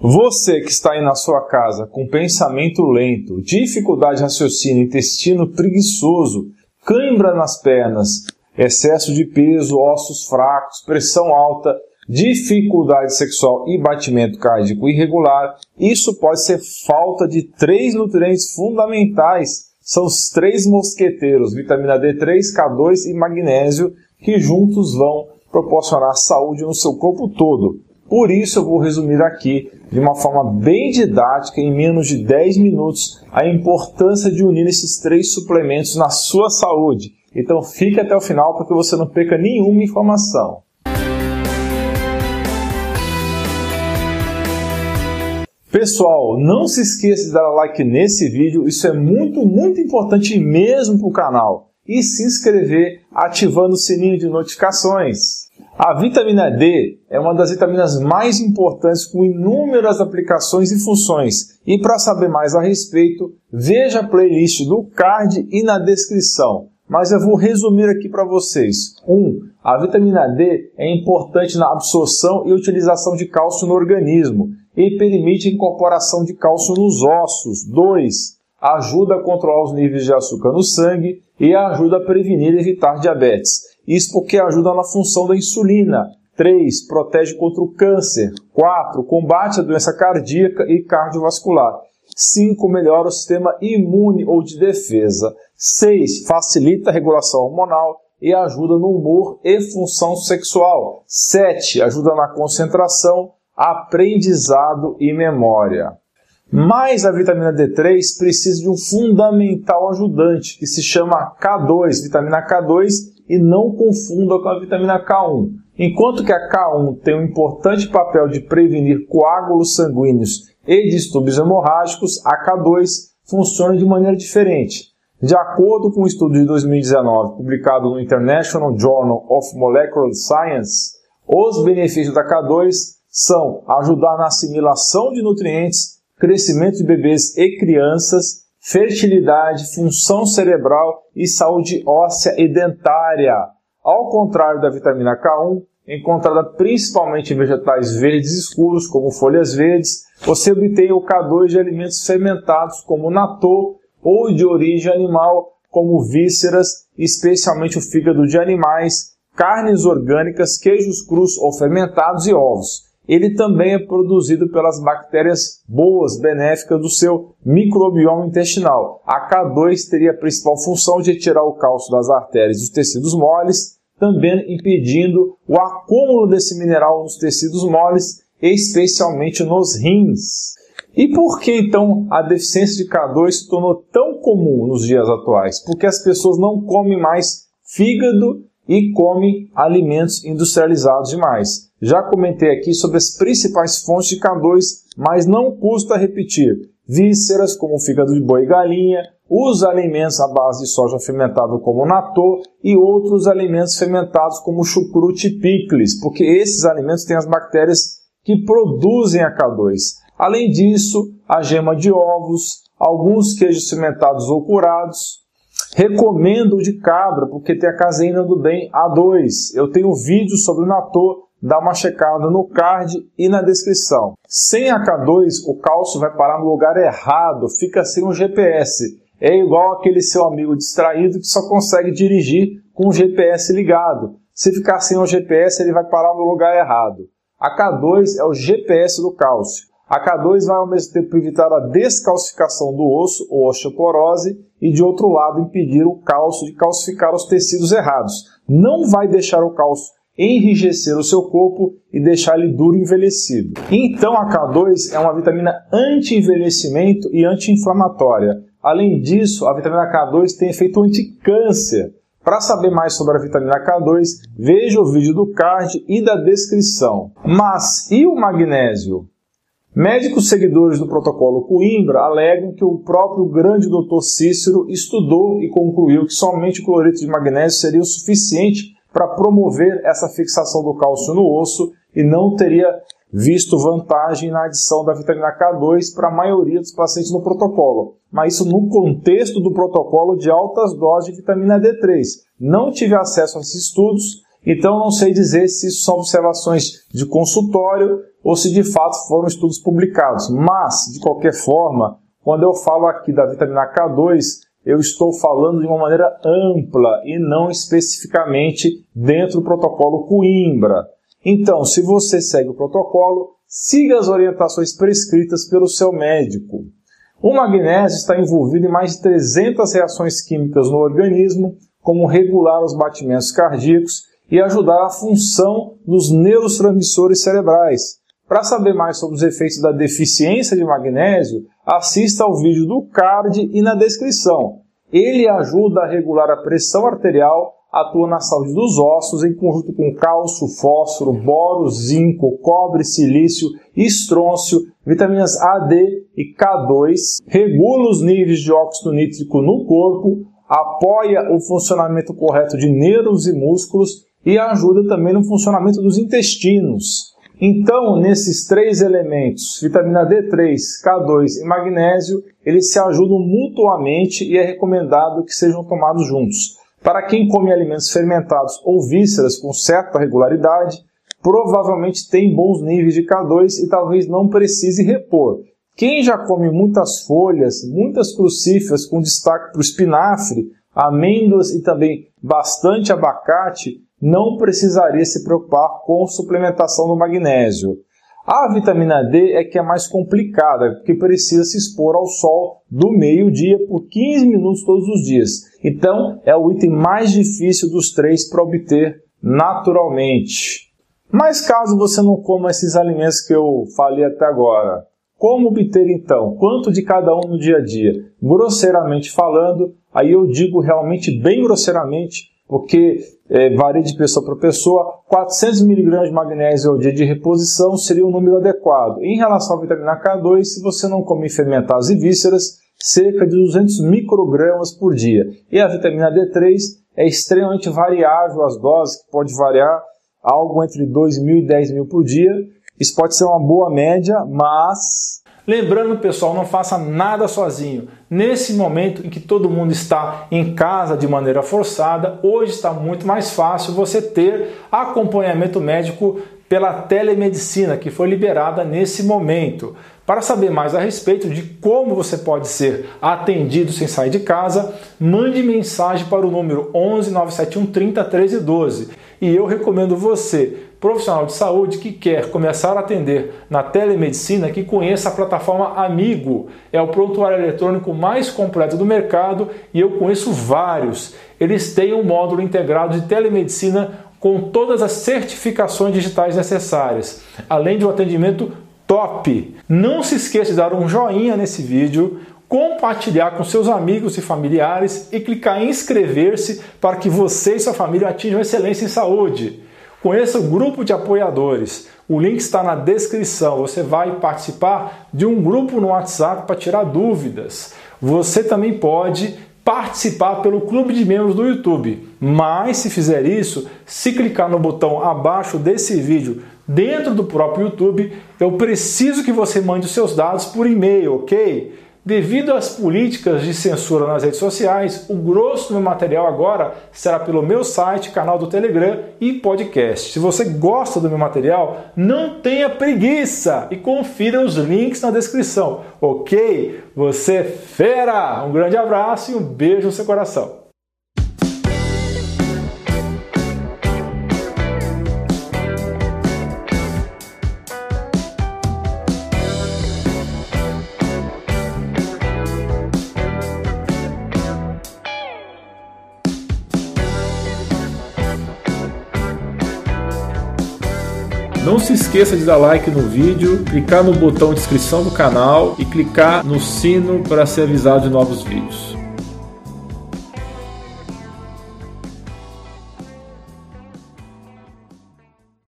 Você que está aí na sua casa com pensamento lento, dificuldade de raciocínio, intestino preguiçoso, cãibra nas pernas, excesso de peso, ossos fracos, pressão alta, dificuldade sexual e batimento cardíaco irregular, isso pode ser falta de três nutrientes fundamentais. São os três mosqueteiros, vitamina D3, K2 e magnésio, que juntos vão proporcionar saúde no seu corpo todo. Por isso eu vou resumir aqui, de uma forma bem didática, em menos de 10 minutos, a importância de unir esses três suplementos na sua saúde. Então fique até o final para que você não perca nenhuma informação. Pessoal, não se esqueça de dar like nesse vídeo, isso é muito, muito importante mesmo para o canal. E se inscrever ativando o sininho de notificações. A vitamina D é uma das vitaminas mais importantes com inúmeras aplicações e funções. E para saber mais a respeito, veja a playlist do card e na descrição. Mas eu vou resumir aqui para vocês. 1. Um, a vitamina D é importante na absorção e utilização de cálcio no organismo e permite a incorporação de cálcio nos ossos. 2. Ajuda a controlar os níveis de açúcar no sangue e ajuda a prevenir e evitar diabetes. Isso porque ajuda na função da insulina. 3. Protege contra o câncer. 4. Combate a doença cardíaca e cardiovascular. 5. Melhora o sistema imune ou de defesa. 6. Facilita a regulação hormonal e ajuda no humor e função sexual. 7. Ajuda na concentração, aprendizado e memória. Mas a vitamina D3 precisa de um fundamental ajudante que se chama K2, vitamina K2, e não confunda com a vitamina K1. Enquanto que a K1 tem um importante papel de prevenir coágulos sanguíneos e distúrbios hemorrágicos, a K2 funciona de maneira diferente. De acordo com um estudo de 2019 publicado no International Journal of Molecular Science, os benefícios da K2 são ajudar na assimilação de nutrientes, crescimento de bebês e crianças, fertilidade, função cerebral e saúde óssea e dentária. Ao contrário da vitamina K1, encontrada principalmente em vegetais verdes escuros, como folhas verdes, você obtém o K2 de alimentos fermentados, como natô, ou de origem animal, como vísceras, especialmente o fígado de animais, carnes orgânicas, queijos crus ou fermentados e ovos ele também é produzido pelas bactérias boas, benéficas do seu microbioma intestinal. A K2 teria a principal função de retirar o cálcio das artérias e dos tecidos moles, também impedindo o acúmulo desse mineral nos tecidos moles, especialmente nos rins. E por que então a deficiência de K2 se tornou tão comum nos dias atuais? Porque as pessoas não comem mais fígado e comem alimentos industrializados demais. Já comentei aqui sobre as principais fontes de K2, mas não custa repetir. Vísceras, como fígado de boi e galinha, os alimentos à base de soja fermentado como natô e outros alimentos fermentados como chucrute e picles, porque esses alimentos têm as bactérias que produzem a K2. Além disso, a gema de ovos, alguns queijos fermentados ou curados. Recomendo o de cabra, porque tem a caseína do bem A2. Eu tenho vídeo sobre o natô dá uma checada no card e na descrição. Sem a K2, o cálcio vai parar no lugar errado, fica sem um GPS. É igual aquele seu amigo distraído que só consegue dirigir com o GPS ligado. Se ficar sem o GPS, ele vai parar no lugar errado. A K2 é o GPS do cálcio. A K2 vai ao mesmo tempo evitar a descalcificação do osso, ou osteoporose, e de outro lado impedir o cálcio de calcificar os tecidos errados. Não vai deixar o cálcio enrijecer o seu corpo e deixar ele duro e envelhecido. Então a K2 é uma vitamina anti-envelhecimento e anti-inflamatória. Além disso, a vitamina K2 tem efeito anti-câncer. Para saber mais sobre a vitamina K2, veja o vídeo do card e da descrição. Mas e o magnésio? Médicos seguidores do protocolo Coimbra alegam que o próprio grande doutor Cícero estudou e concluiu que somente o cloreto de magnésio seria o suficiente para promover essa fixação do cálcio no osso e não teria visto vantagem na adição da vitamina K2 para a maioria dos pacientes no protocolo, mas isso no contexto do protocolo de altas doses de vitamina D3. Não tive acesso a esses estudos, Então não sei dizer se isso são observações de consultório ou se de fato foram estudos publicados. Mas, de qualquer forma, quando eu falo aqui da vitamina K2, eu estou falando de uma maneira ampla e não especificamente dentro do protocolo Coimbra. Então, se você segue o protocolo, siga as orientações prescritas pelo seu médico. O magnésio está envolvido em mais de 300 reações químicas no organismo, como regular os batimentos cardíacos e ajudar a função dos neurotransmissores cerebrais. Para saber mais sobre os efeitos da deficiência de magnésio, assista ao vídeo do card e na descrição. Ele ajuda a regular a pressão arterial, atua na saúde dos ossos em conjunto com cálcio, fósforo, boro, zinco, cobre, silício, estrôncio, vitaminas A, D e K2, regula os níveis de óxido nítrico no corpo, apoia o funcionamento correto de nervos e músculos e ajuda também no funcionamento dos intestinos. Então, nesses três elementos, vitamina D3, K2 e magnésio, eles se ajudam mutuamente e é recomendado que sejam tomados juntos. Para quem come alimentos fermentados ou vísceras com certa regularidade, provavelmente tem bons níveis de K2 e talvez não precise repor. Quem já come muitas folhas, muitas crucíferas com destaque para o espinafre, amêndoas e também bastante abacate, não precisaria se preocupar com suplementação do magnésio. A vitamina D é que é mais complicada, porque precisa se expor ao sol do meio-dia por 15 minutos todos os dias. Então, é o item mais difícil dos três para obter naturalmente. Mas caso você não coma esses alimentos que eu falei até agora, como obter então? Quanto de cada um no dia a dia? Grosseiramente falando, aí eu digo realmente bem grosseiramente, porque é, varia de pessoa para pessoa, 400 mg de magnésio ao dia de reposição seria o um número adequado. Em relação à vitamina K2, se você não come fermentados e vísceras, cerca de 200 microgramas por dia. E a vitamina D3 é extremamente variável as doses, que pode variar algo entre 2 mil e 10 mil por dia. Isso pode ser uma boa média, mas Lembrando, pessoal, não faça nada sozinho. Nesse momento em que todo mundo está em casa de maneira forçada, hoje está muito mais fácil você ter acompanhamento médico pela telemedicina que foi liberada nesse momento. Para saber mais a respeito de como você pode ser atendido sem sair de casa, mande mensagem para o número 11 971 30 13 12 e eu recomendo você profissional de saúde que quer começar a atender na telemedicina que conheça a plataforma Amigo. É o prontuário eletrônico mais completo do mercado e eu conheço vários. Eles têm um módulo integrado de telemedicina com todas as certificações digitais necessárias, além de um atendimento top. Não se esqueça de dar um joinha nesse vídeo, compartilhar com seus amigos e familiares e clicar em inscrever-se para que você e sua família atinjam excelência em saúde. Conheça o grupo de apoiadores. O link está na descrição. Você vai participar de um grupo no WhatsApp para tirar dúvidas. Você também pode participar pelo clube de membros do YouTube. Mas se fizer isso, se clicar no botão abaixo desse vídeo dentro do próprio YouTube, eu preciso que você mande os seus dados por e-mail, ok? Devido às políticas de censura nas redes sociais, o grosso do meu material agora será pelo meu site, canal do Telegram e podcast. Se você gosta do meu material, não tenha preguiça e confira os links na descrição, ok? Você é fera! Um grande abraço e um beijo no seu coração. Não se esqueça de dar like no vídeo, clicar no botão de inscrição do canal e clicar no sino para ser avisado de novos vídeos.